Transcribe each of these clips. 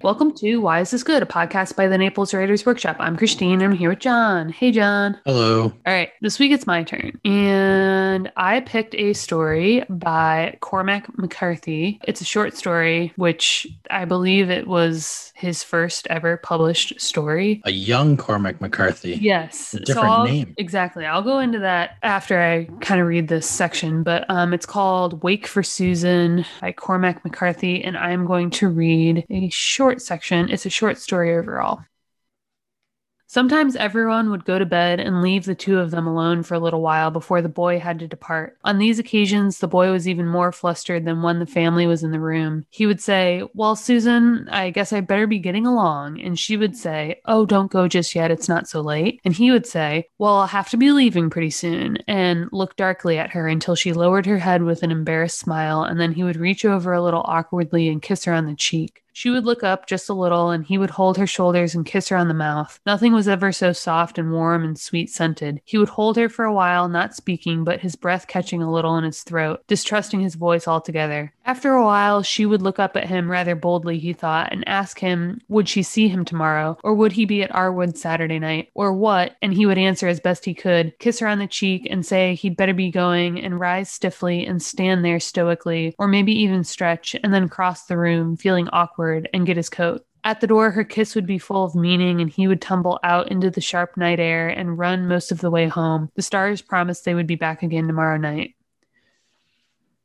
Welcome to Why Is This Good, a podcast by the Naples Writers Workshop. I'm Christine. I'm here with John. Hey, John. Hello. All right, this week it's my turn. And I picked a story by Cormac McCarthy. It's a short story, which I believe it was his first ever published story. A young Cormac McCarthy. Yes. A different I'll- name. Exactly. I'll go into that after I kind of read this section, but um, it's called Wake for Susan by Cormac McCarthy, and I'm going to read a short section. It's a short story overall. Sometimes everyone would go to bed and leave the two of them alone for a little while before the boy had to depart. On these occasions, the boy was even more flustered than when the family was in the room. He would say, Well, Susan, I guess I better be getting along. And she would say, Oh, don't go just yet. It's not so late. And he would say, Well, I'll have to be leaving pretty soon. And look darkly at her until she lowered her head with an embarrassed smile. And then he would reach over a little awkwardly and kiss her on the cheek. She would look up just a little, and he would hold her shoulders and kiss her on the mouth. Nothing was ever so soft and warm and sweet scented. He would hold her for a while, not speaking, but his breath catching a little in his throat, distrusting his voice altogether. After a while, she would look up at him rather boldly, he thought, and ask him, would she see him tomorrow, or would he be at Arwood Saturday night, or what? And he would answer as best he could, kiss her on the cheek, and say he'd better be going, and rise stiffly and stand there stoically, or maybe even stretch, and then cross the room, feeling awkward, and get his coat. At the door, her kiss would be full of meaning, and he would tumble out into the sharp night air and run most of the way home. The stars promised they would be back again tomorrow night.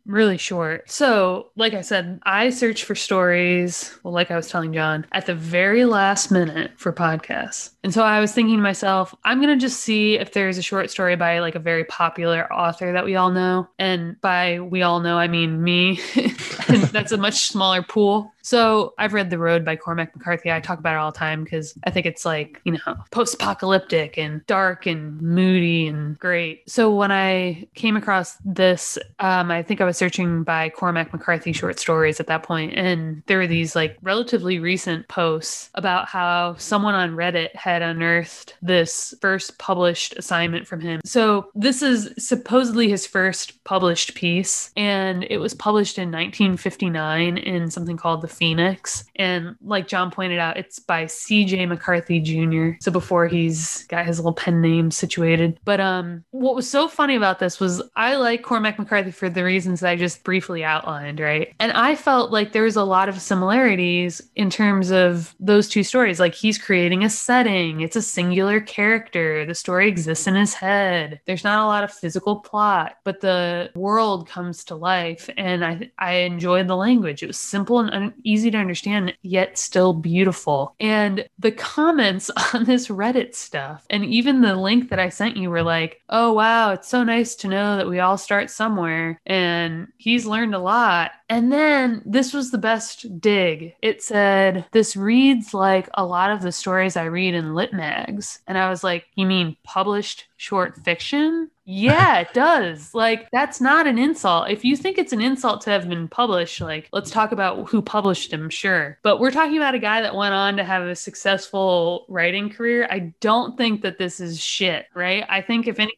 Really short. So, like I said, I search for stories, well, like I was telling John, at the very last minute for podcasts. And so I was thinking to myself, I'm going to just see if there's a short story by like a very popular author that we all know. And by we all know, I mean me. that's a much smaller pool. So I've read The Road by Cormac McCarthy. I talk about it all the time because I think it's like, you know, post apocalyptic and dark and moody and great. So when I came across this, um, I think I was searching by Cormac McCarthy short stories at that point, and there were these like relatively recent posts about how someone on Reddit had unearthed this first published assignment from him. So this is supposedly his first published piece, and it was published in 1959 in something called The Phoenix. And like John pointed out, it's by C.J. McCarthy Jr. So before he's got his little pen name situated. But um, what was so funny about this was I like Cormac McCarthy for the reasons I just briefly outlined, right? And I felt like there was a lot of similarities in terms of those two stories. Like he's creating a setting, it's a singular character, the story exists in his head. There's not a lot of physical plot, but the world comes to life. And I, I enjoyed the language. It was simple and un- easy to understand, yet still beautiful. And the comments on this Reddit stuff, and even the link that I sent you were like, oh, wow, it's so nice to know that we all start somewhere. And he's learned a lot. And then this was the best dig. It said, This reads like a lot of the stories I read in lit mags. And I was like, You mean published short fiction? Yeah, it does. Like, that's not an insult. If you think it's an insult to have been published, like, let's talk about who published him, sure. But we're talking about a guy that went on to have a successful writing career. I don't think that this is shit, right? I think if anything,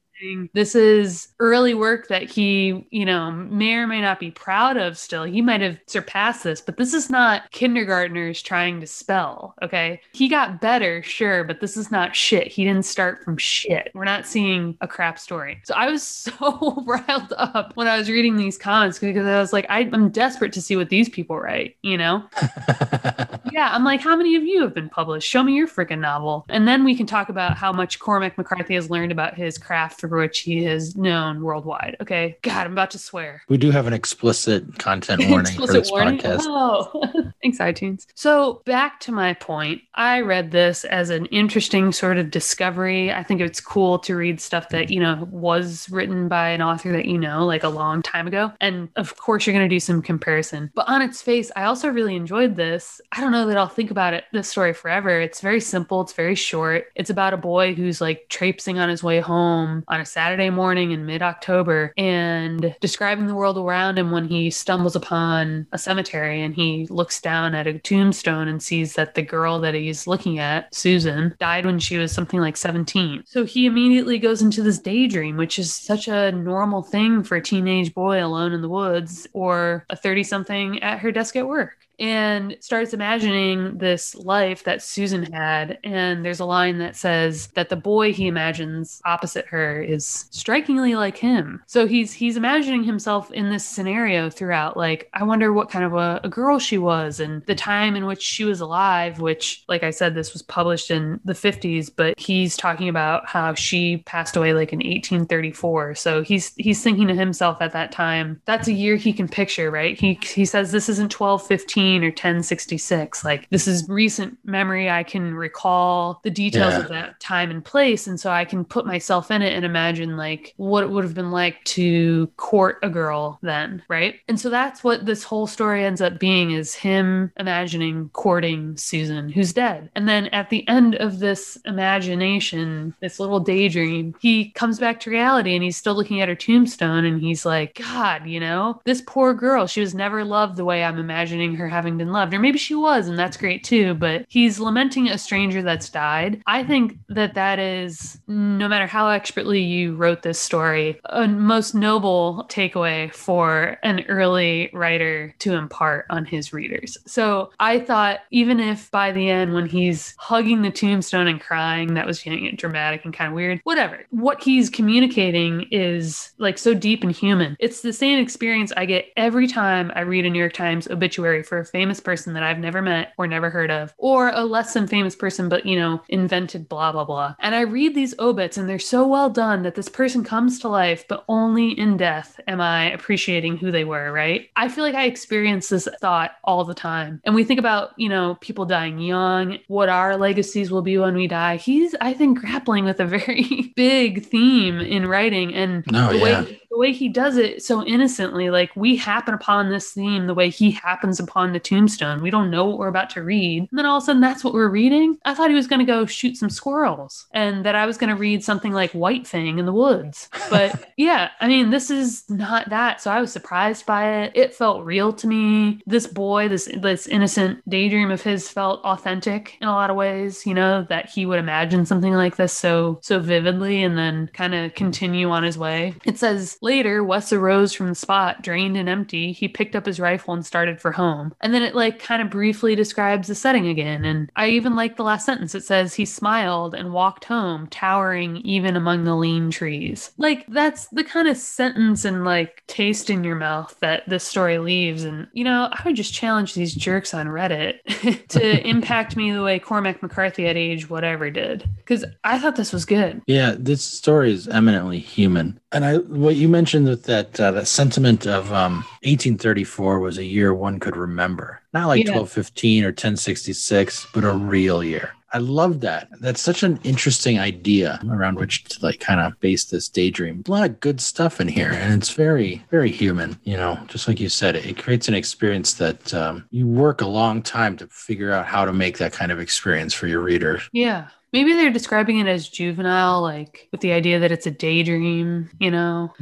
this is early work that he, you know, may or may not be proud of still. He might have surpassed this, but this is not kindergartners trying to spell, okay? He got better, sure, but this is not shit. He didn't start from shit. We're not seeing a crap story. So I was so riled up when I was reading these comments because I was like, I, I'm desperate to see what these people write, you know? yeah, I'm like, how many of you have been published? Show me your freaking novel. And then we can talk about how much Cormac McCarthy has learned about his craft for which he is known worldwide. Okay. God, I'm about to swear. we do have an explicit content warning for this warning? podcast. Oh, thanks, iTunes. So, back to my point, I read this as an interesting sort of discovery. I think it's cool to read stuff that, you know, was written by an author that you know, like a long time ago. And of course, you're going to do some comparison. But on its face, I also really enjoyed this. I don't know that I'll think about it, this story forever. It's very simple, it's very short. It's about a boy who's like traipsing on his way home on a Saturday morning in mid October and describing the world around him when he stumbles upon a cemetery and he looks down at a tombstone and sees that the girl that he's looking at, Susan, died when she was something like 17. So he immediately goes into this daydream, which is such a normal thing for a teenage boy alone in the woods or a 30 something at her desk at work. And starts imagining this life that Susan had. And there's a line that says that the boy he imagines opposite her is strikingly like him. So he's he's imagining himself in this scenario throughout. Like, I wonder what kind of a, a girl she was and the time in which she was alive, which, like I said, this was published in the 50s, but he's talking about how she passed away like in 1834. So he's he's thinking to himself at that time, that's a year he can picture, right? He he says this isn't 1215 or 1066. Like this is recent memory. I can recall the details Yeah. of that time and place. And so I can put myself in it and imagine like what it would have been like to court a girl then, right? And so that's what this whole story ends up being is him imagining courting Susan, who's dead. And then at the end of this imagination, this little daydream, he comes back to reality and he's still looking at her tombstone and he's like, God, you know, this poor girl, she was never loved the way I'm imagining her having been loved. Or maybe she was, and that's great too, but he's lamenting a stranger that's died. I think that that is, no matter how expertly you wrote this story, a most noble takeaway for an early writer to impart on his readers. So I thought, even if by the end, when he's hugging the tombstone and crying, that was getting it dramatic and kind of weird, whatever. What he's communicating is like so deep and human. It's the same experience I get every time I read a New York Times obituary for a famous person that I've never met or never heard of, or a less than famous person, but you know, invented blah, blah, blah. And I read these obits and they're so well done that this person comes to life, but only in death am I appreciating who they were, right? I feel like I experience this thought all the time. And we think about, you know, people dying young, what our legacies will be when we die. He's, I think, grappling with a very big theme in writing. And No, the yeah. way the way he does it so innocently, like we happen upon this theme the way he happens upon the tombstone. We don't know what we're about to read. And then all of a sudden that's what we're reading. I thought he was gonna go shoot some squirrels and that I was gonna read something like White Fang in the woods. But yeah, I mean, this is not that. So I was surprised by it. It felt real to me. This boy, this this innocent daydream of his felt authentic in a lot of ways, you know, that he would imagine something like this so so vividly and then kind of continue on his way. It says later Wes arose from the spot, drained and empty. He picked up his rifle and started for home. And then it like kind of briefly describes the setting again. And I even like the last sentence. It says he smiled and walked home, towering even among the lean trees. Like that's the kind of sentence and like taste in your mouth that this story leaves. And you know, I would just challenge these jerks on Reddit to impact me the way Cormac McCarthy at age whatever did. Because I thought this was good. Yeah, this story is eminently human. And I, what you mentioned that that uh, that sentiment of um, 1834 was a year one could remember, not like Yeah. 1215 or 1066, but a real year. I love that. That's such an interesting idea around which to like kind of base this daydream. A lot of good stuff in here, and it's very, very human. You know, just like you said, it, it creates an experience that um, you work a long time to figure out how to make that kind of experience for your reader. Yeah. Maybe they're describing it as juvenile, like with the idea that it's a daydream, you know,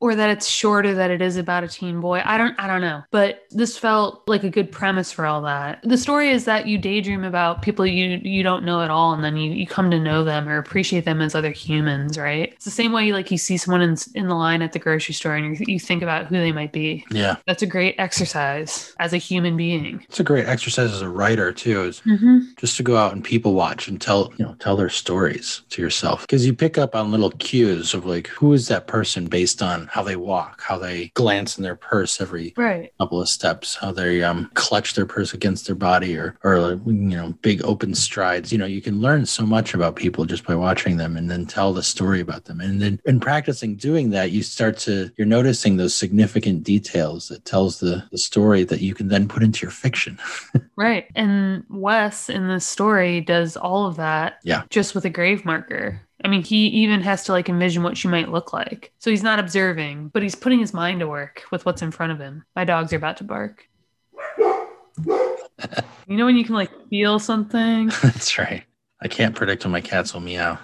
or that it's shorter that it is about a teen boy. I don't I don't know. But this felt like a good premise for all that. The story is that you daydream about people you you don't know at all and then you, you come to know them or appreciate them as other humans, right? It's the same way like you see someone in, in the line at the grocery store and you, you think about who they might be. Yeah, That's a great exercise as a human being. it's a great exercise as a writer too. Is Mm-hmm. just to go out and people watch and tell you know tell their stories to yourself because you pick up on little cues of like who is that person based on how they walk how they glance in their purse every Right. couple of steps how they um clutch their purse against their body or or you know big open strides you know you can learn so much about people just by watching them and then tell the story about them and then in practicing doing that you start to you're noticing those significant details that tells the the story that you can then put into your fiction Right. And Wes in this story does all of that Yeah. just with a grave marker. I mean, he even has to like envision what she might look like. So he's not observing, but he's putting his mind to work with what's in front of him. My dogs are about to bark. you know when you can like feel something? That's right. I can't predict when my cats will meow.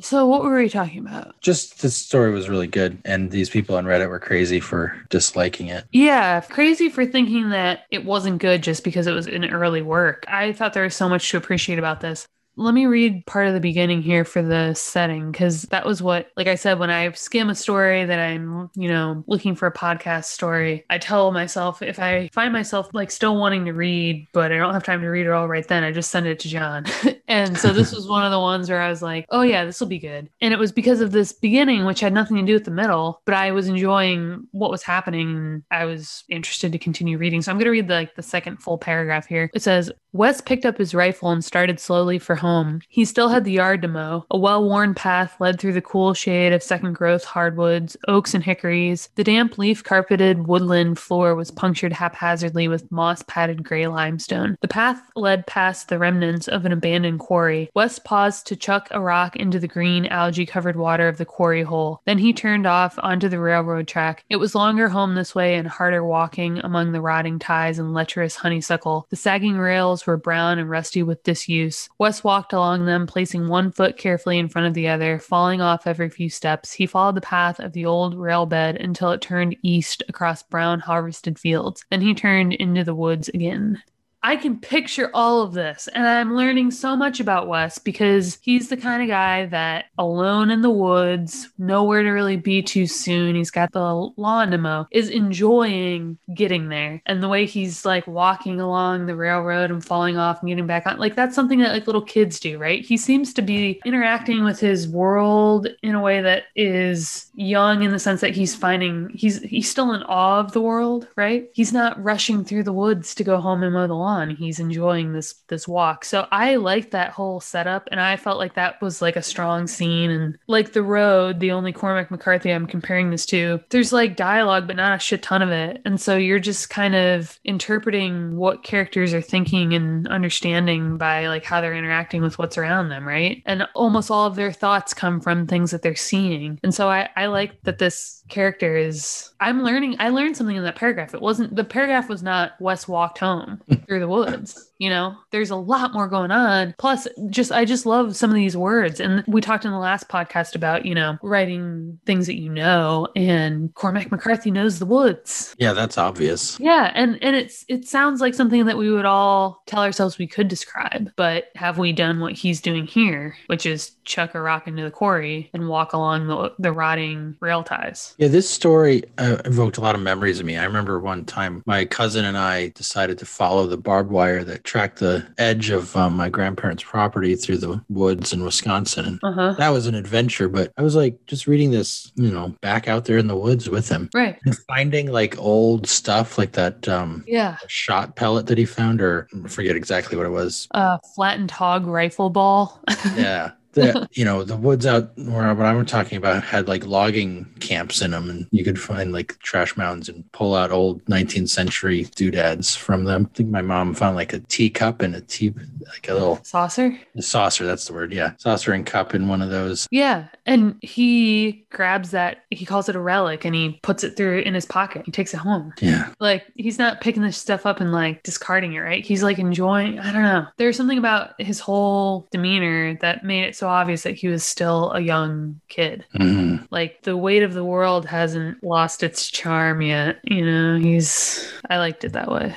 So what were we talking about? Just this story was really good, and these people on Reddit were crazy for disliking it. Yeah, crazy for thinking that it wasn't good just because it was an early work. I thought there was so much to appreciate about this. Let me read part of the beginning here for the setting because that was what like i said when i skim a story that i'm you know looking for a podcast story i tell myself if i find myself like still wanting to read but i don't have time to read it all right then i just send it to john. And so this was one of the ones where i was like oh yeah this will be good. And it was because of this beginning which had nothing to do with the middle but i was enjoying what was happening i was interested to continue reading. So i'm going to read the, like the second full paragraph here. It says Wes picked up his rifle and started slowly for home. He still had the yard to mow. A well worn path led through the cool shade of second growth hardwoods, oaks, and hickories. The damp leaf carpeted woodland floor was punctured haphazardly with moss padded gray limestone. The path led past the remnants of an abandoned quarry. Wes paused to chuck a rock into the green, algae covered water of the quarry hole. Then he turned off onto the railroad track. It was longer home this way and harder walking among the rotting ties and lecherous honeysuckle. The sagging rails were brown and rusty with disuse. Wes walked along them, placing one foot carefully in front of the other, falling off every few steps. He followed the path of the old rail bed until it turned east across brown harvested fields. Then he turned into the woods again. I can picture all of this. And I'm learning so much about Wes because he's the kind of guy that alone in the woods, nowhere to really be too soon. He's got the lawn to mow, is enjoying getting there. And the way he's like walking along the railroad and falling off and getting back on, like that's something that like little kids do, right? He seems to be interacting with his world in a way that is young in the sense that he's finding he's he's still in awe of the world, right? He's not rushing through the woods to go home and mow the lawn on. He's enjoying this this walk. So I liked that whole setup and I felt like that was like a strong scene and like the road, the only Cormac McCarthy I'm comparing this to, there's like dialogue but not a shit ton of it. And so you're just kind of interpreting what characters are thinking and understanding by like how they're interacting with what's around them, right? And almost all of their thoughts come from things that they're seeing. And so I I like that this character is I'm learning I learned something in that paragraph. It wasn't the paragraph was not Wes walked home through the woods you know there's a lot more going on. Plus just i just love some of these words. And we talked in the last podcast about you know writing things that you know. And cormac mccarthy knows the woods. Yeah that's obvious. Yeah and and it's it sounds like something that we would all tell ourselves we could describe but have we done what he's doing here which is chuck a rock into the quarry and walk along the, the rotting rail ties? Yeah this story uh, evoked a lot of memories of me. I remember one time my cousin and i decided to follow the barbed wire that track the edge of um, my grandparents' property through the woods in Wisconsin. And uh-huh. that was an adventure. But I was like just reading this, you know, back out there in the woods with him. Right. And finding like old stuff like that um yeah shot pellet that he found, or I forget exactly what it was. Uh flattened hog rifle ball. yeah the you know the woods out where what I'm talking about had like logging camps in them, and you could find like trash mounds and pull out old 19th century doodads from them. I think my mom found like a teacup and a tea like a little saucer. A saucer, that's the word. Yeah, saucer and cup in one of those. Yeah, and he grabs that. He calls it a relic, and he puts it through in his pocket. He takes it home. Yeah, like he's not picking this stuff up and like discarding it. Right? He's like enjoying. I don't know. There's something about his whole demeanor that made it so obvious that he was still a young kid. Mm-hmm. Like the weight of the world hasn't lost its charm yet. You know, he's, I liked it that way.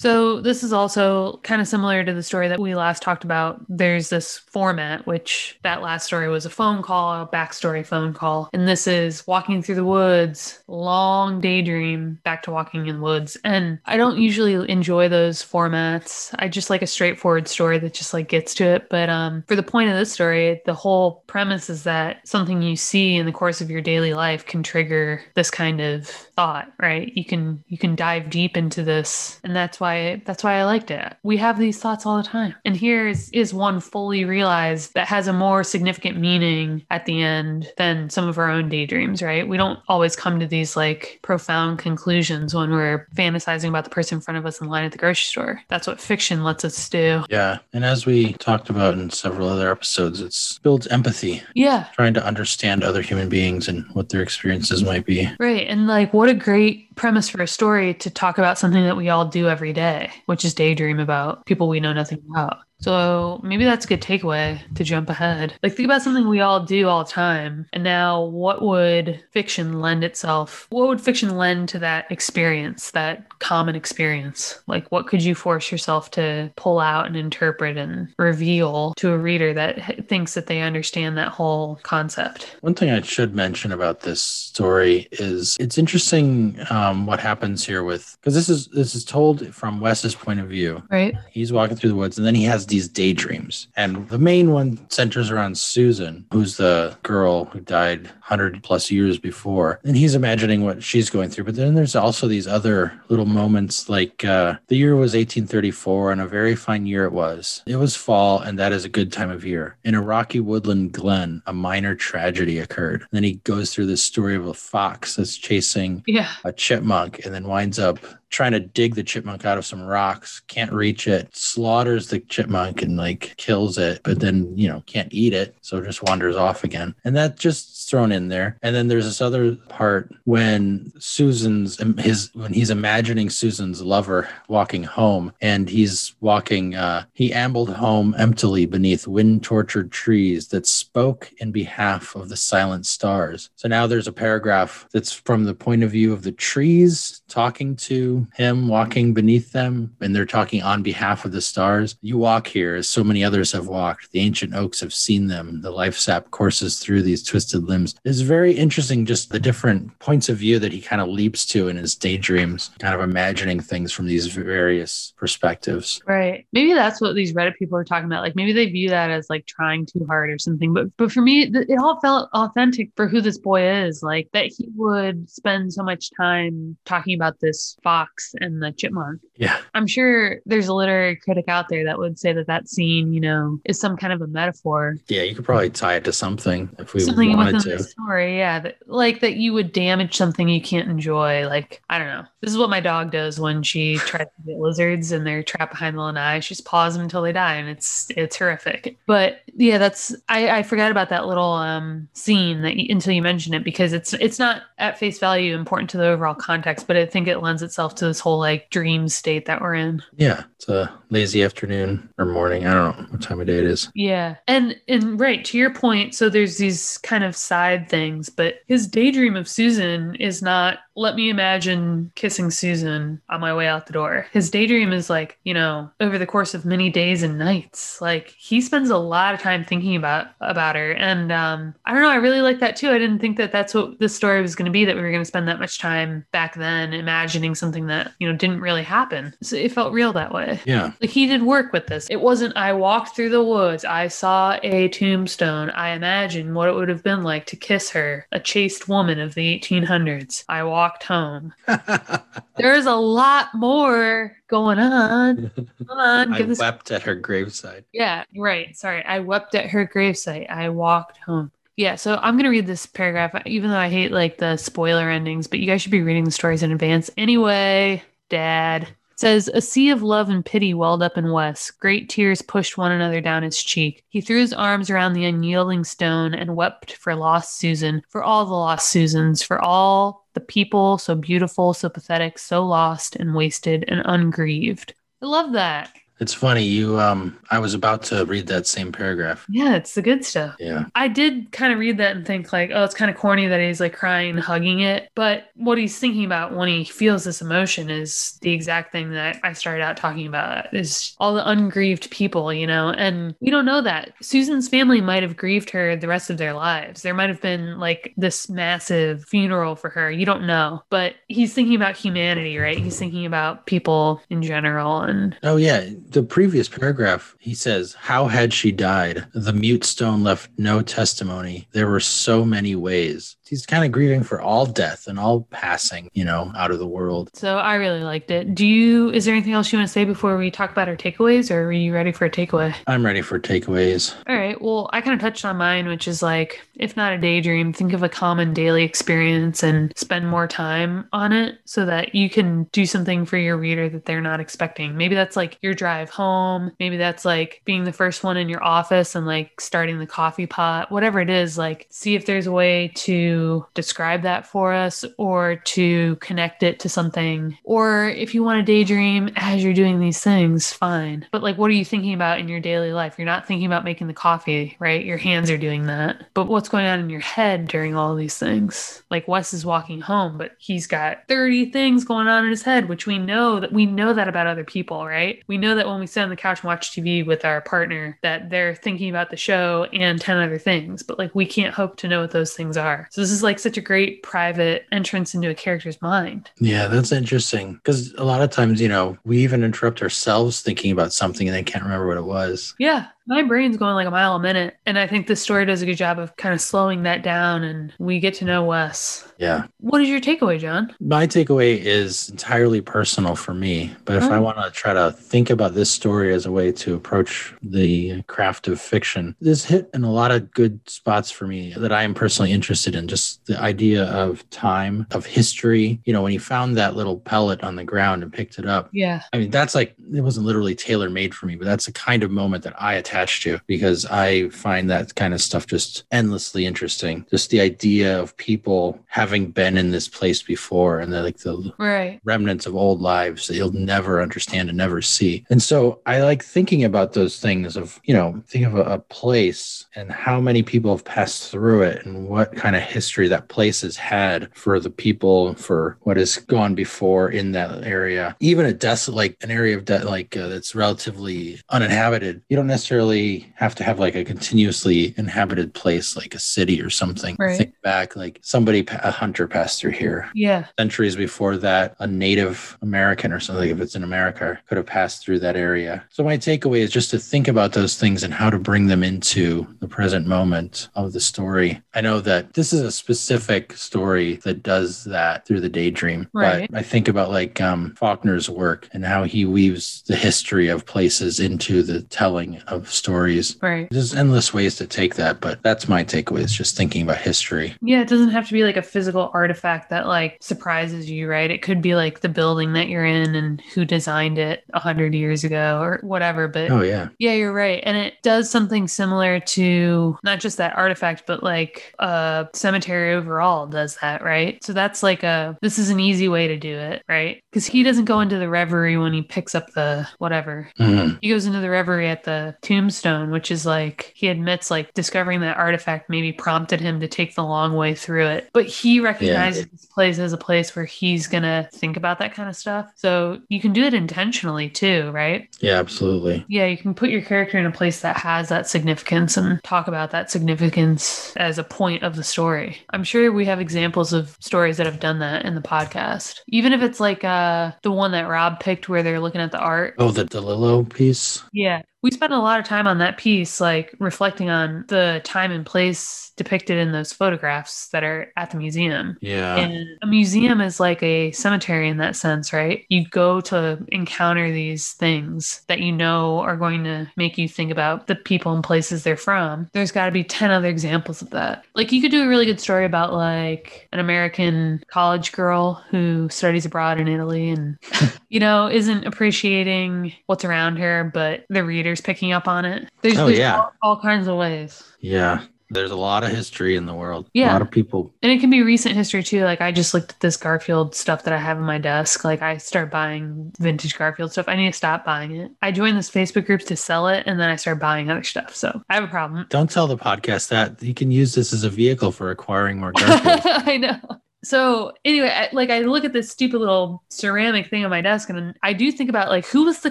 So, this is also kind of similar to the story that we last talked about. There's this format, which that last story was a phone call, a backstory phone call. And this is walking through the woods, long daydream, back to walking in the woods. And I don't usually enjoy those formats. I just like a straightforward story that just like gets to it. But um, for the point of this story, the whole premise is that something you see in the course of your daily life can trigger this kind of thought, right? You can you can dive deep into this. And that's why why that's why I liked it. We have these thoughts all the time. And here is, is one fully realized that has a more significant meaning at the end than some of our own daydreams, right? We don't always come to these like profound conclusions when we're fantasizing about the person in front of us in line at the grocery store. That's what fiction lets us do. Yeah. And as we talked about in several other episodes, it's builds empathy. Yeah. Trying to understand other human beings and what their experiences might be. Right. And like what a great premise for a story to talk about something that we all do every day, which is daydream about people we know nothing about. So maybe that's a good takeaway to jump ahead. Like, think about something we all do all the time. And now, what would fiction lend itself? What would fiction lend to that experience, that common experience? Like, what could you force yourself to pull out and interpret and reveal to a reader that thinks that they understand that whole concept? One thing I should mention about this story is it's interesting um, what happens here with because this is this is told from Wes's point of view. Right. He's walking through the woods and then he has these daydreams. And the main one centers around Susan, who's the girl who died 100 plus years before. And he's imagining what she's going through. But then there's also these other little moments like uh, the year was 1834 and a very fine year it was. It was fall and that is a good time of year. In a rocky woodland glen, a minor tragedy occurred. And then he goes through this story of a fox that's chasing Yeah. a chipmunk and then winds up trying to dig the chipmunk out of some rocks, can't reach it, slaughters the chipmunk and like kills it, but then, you know, can't eat it. So just wanders off again. And that just thrown in there. And then there's this other part when Susan's his when he's imagining Susan's lover walking home and he's walking uh he ambled home emptily beneath wind tortured trees that spoke in behalf of the silent stars. So now there's a paragraph that's from the point of view of the trees talking to him walking beneath them and they're talking on behalf of the stars. You walk here as so many others have walked. The ancient oaks have seen them. The life sap courses through these twisted limbs. It's very interesting just the different points of view that he kind of leaps to in his daydreams, kind of imagining things from these various perspectives. Right. Maybe that's what these Reddit people are talking about. Like maybe they view that as like trying too hard or something. But but for me, it all felt authentic for who this boy is. Like that he would spend so much time talking about this fox and the chipmunk. Yeah. I'm sure there's a literary critic out there that would say that that scene, you know, is some kind of a metaphor. Yeah, you could probably tie it to something if we something wanted within the to. story, yeah, that, like that you would damage something you can't enjoy. Like I don't know. This is what my dog does when she tries to get lizards and they're trapped behind the lanai. She just paws them until they die, and it's it's horrific. But yeah, that's I I forgot about that little um scene that you, until you mentioned it because it's it's not at face value important to the overall context, but I think it lends itself to this whole like dream state that we're in. Yeah, it's a lazy afternoon or morning. I don't know what time of day it is. Yeah. And and right, to your point, so there's these kind of side things, but his daydream of Susan is not let me imagine kissing Susan on my way out the door. His daydream is like, you know, over the course of many days and nights. Like he spends a lot of time thinking about about her and um I don't know, I really like that too. I didn't think that that's what this story was going to be that we were going to spend that much time back then imagining something that, you know, didn't really happen. So it felt real that way. Yeah. Like he did work with this. It wasn't I walked through the woods, I saw a tombstone, I imagined what it would have been like to kiss her, a chaste woman of the 1800s. I walked home. There's a lot more going on. Come on, I this. wept at her graveside. Yeah, right. Sorry, I wept at her gravesite. I walked home. Yeah, so I'm gonna read this paragraph, even though I hate like the spoiler endings, but you guys should be reading the stories in advance anyway. Dad says a sea of love and pity welled up in Wes. Great tears pushed one another down his cheek. He threw his arms around the unyielding stone and wept for lost Susan, for all the lost Susans, for all the people so beautiful, so pathetic, so lost and wasted and ungrieved. I love that. It's funny. You, um, I was about to read that same paragraph. Yeah, it's the good stuff. Yeah. I did kind of read that and think like, oh, it's kind of corny that he's like crying and hugging it. But what he's thinking about when he feels this emotion is the exact thing that I started out talking about is all the ungrieved people, you know, and we don't know that. Susan's family might have grieved her the rest of their lives. There might have been like this massive funeral for her. You don't know. But he's thinking about humanity, right? He's thinking about people in general and Oh, yeah. The previous paragraph, he says, How had she died? The mute stone left no testimony. There were so many ways. He's kind of grieving for all death and all passing, you know, out of the world. So I really liked it. Do you? Is there anything else you want to say before we talk about our takeaways, or are you ready for a takeaway? I'm ready for takeaways. All right. Well, I kind of touched on mine, which is like, if not a daydream, think of a common daily experience and spend more time on it so that you can do something for your reader that they're not expecting. Maybe that's like your drive home. Maybe that's like being the first one in your office and like starting the coffee pot, whatever it is. Like, see if there's a way to describe that for us or to connect it to something. Or if you want to daydream as you're doing these things, fine. But like, what are you thinking about in your daily life? You're not thinking about making the coffee, right? Your hands are doing that. But what's going on in your head during all these things? Like Wes is walking home, but he's got 30 things going on in his head, which we know that we know that about other people, right? We know that when we sit on the couch and watch TV with our partner, that they're thinking about the show and 10 other things, but like we can't hope to know what those things are. So this is like such a great private entrance into a character's mind. Yeah, that's interesting because a lot of times, you know, we even interrupt ourselves thinking about something and then can't remember what it was. Yeah. My brain's going like a mile a minute. And I think this story does a good job of kind of slowing that down and we get to know Wes. Yeah. What is your takeaway, John? My takeaway is entirely personal for me. But if I mm. Oh. want to try to think about this story as a way to approach the craft of fiction, this hit in a lot of good spots for me that I am personally interested in. Just the idea of time, of history. You know, when he found that little pellet on the ground and picked it up, Yeah. I mean, that's like, it wasn't literally tailor made for me, but that's the kind of moment that I attach to because I find that kind of stuff just endlessly interesting. Just the idea of people having been in this place before and the, like the Right. remnants of old lives that you'll never understand and never see. And so I like thinking about those things of, you know, think of a, a place and how many people have passed through it and what kind of history that place has had for the people, for what has gone before in that area. Even a desolate, like an area of de- like uh, that's relatively uninhabited. You don't necessarily have to have like a continuously inhabited place like a city or something. Right. Think back, like somebody, a hunter passed through here Yeah. centuries before that, a Native American or something, if it's in America, could have passed through that area. So, my takeaway is just to think about those things and how to bring them into the present moment of the story. I know that this is a specific story that does that through the daydream, Right. but I think about like um, Faulkner's work and how he weaves the history of places into the telling of stories. Right. There's endless ways to take that, but that's my takeaway is just thinking about history. Yeah, it doesn't have to be like a physical artifact that like surprises you, right? It could be like the building that you're in and who designed it a hundred years ago or whatever. But Oh, yeah. yeah, you're right. And it does something similar to not just that artifact, but like a cemetery overall does that, right? So that's like a this is an easy way to do it, right? Because he doesn't go into the reverie when he picks up the whatever. Mhm. He goes into the reverie at the tombstone, which is like he admits like discovering that artifact maybe prompted him to take the long way through it. But he recognizes this place as a place where he's gonna think about that kind of stuff. So you can do it intentionally too, right? Yeah, absolutely. Yeah, you can put your character in a place that has that significance and talk about that significance as a point of the story. I'm sure we have examples of stories that have done that in the podcast. Even if it's like uh the one that Rob picked where they're looking at the art. Oh, the DeLillo piece? Yeah. We spent a lot of time on that piece, like reflecting on the time and place depicted in those photographs that are at the museum. Yeah. And a museum is like a cemetery in that sense, right? You go to encounter these things that you know are going to make you think about the people and places they're from. There's got to be 10 other examples of that. Like, you could do a really good story about like an American college girl who studies abroad in Italy and, you know, isn't appreciating what's around her, but the reader's picking up on it. There's, Oh, there's yeah. all, all kinds of ways. yeah. There's a lot of history in the world. Yeah. A lot of people. And it can be recent history too. Like I just looked at this Garfield stuff that I have on my desk. Like I start buying vintage Garfield stuff. I need to stop buying it. I joined this Facebook group to sell it and then I start buying other stuff. So I have a problem. Don't tell the podcast that. You can use this as a vehicle for acquiring more Garfield. I know. So anyway, I, like I look at this stupid little ceramic thing on my desk, and I do think about like who was the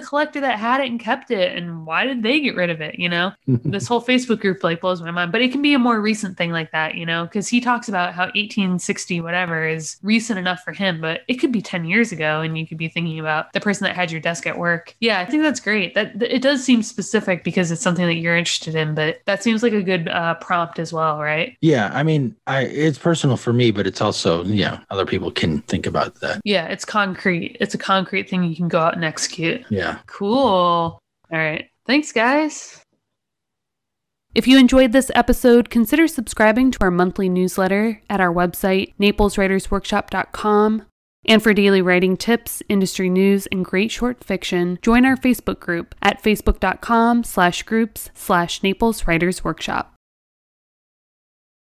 collector that had it and kept it, and why did they get rid of it? You know, this whole Facebook group like blows my mind. But it can be a more recent thing like that, you know, because he talks about how 1860 whatever is recent enough for him, but it could be 10 years ago, and you could be thinking about the person that had your desk at work. Yeah, I think that's great. That that- it does seem specific because it's something that you're interested in, but that seems like a good uh, prompt as well, right? yeah. I mean, I it's personal for me, but it's also, know, other people can think about that. Yeah, it's concrete. It's a concrete thing you can go out and execute. Yeah. Cool. All right. Thanks, guys. If you enjoyed this episode, consider subscribing to our monthly newsletter at our website, napleswritersworkshop.com. And for daily writing tips, industry news, and great short fiction, join our Facebook group at facebook.com slash groups slash Naples Writers Workshop.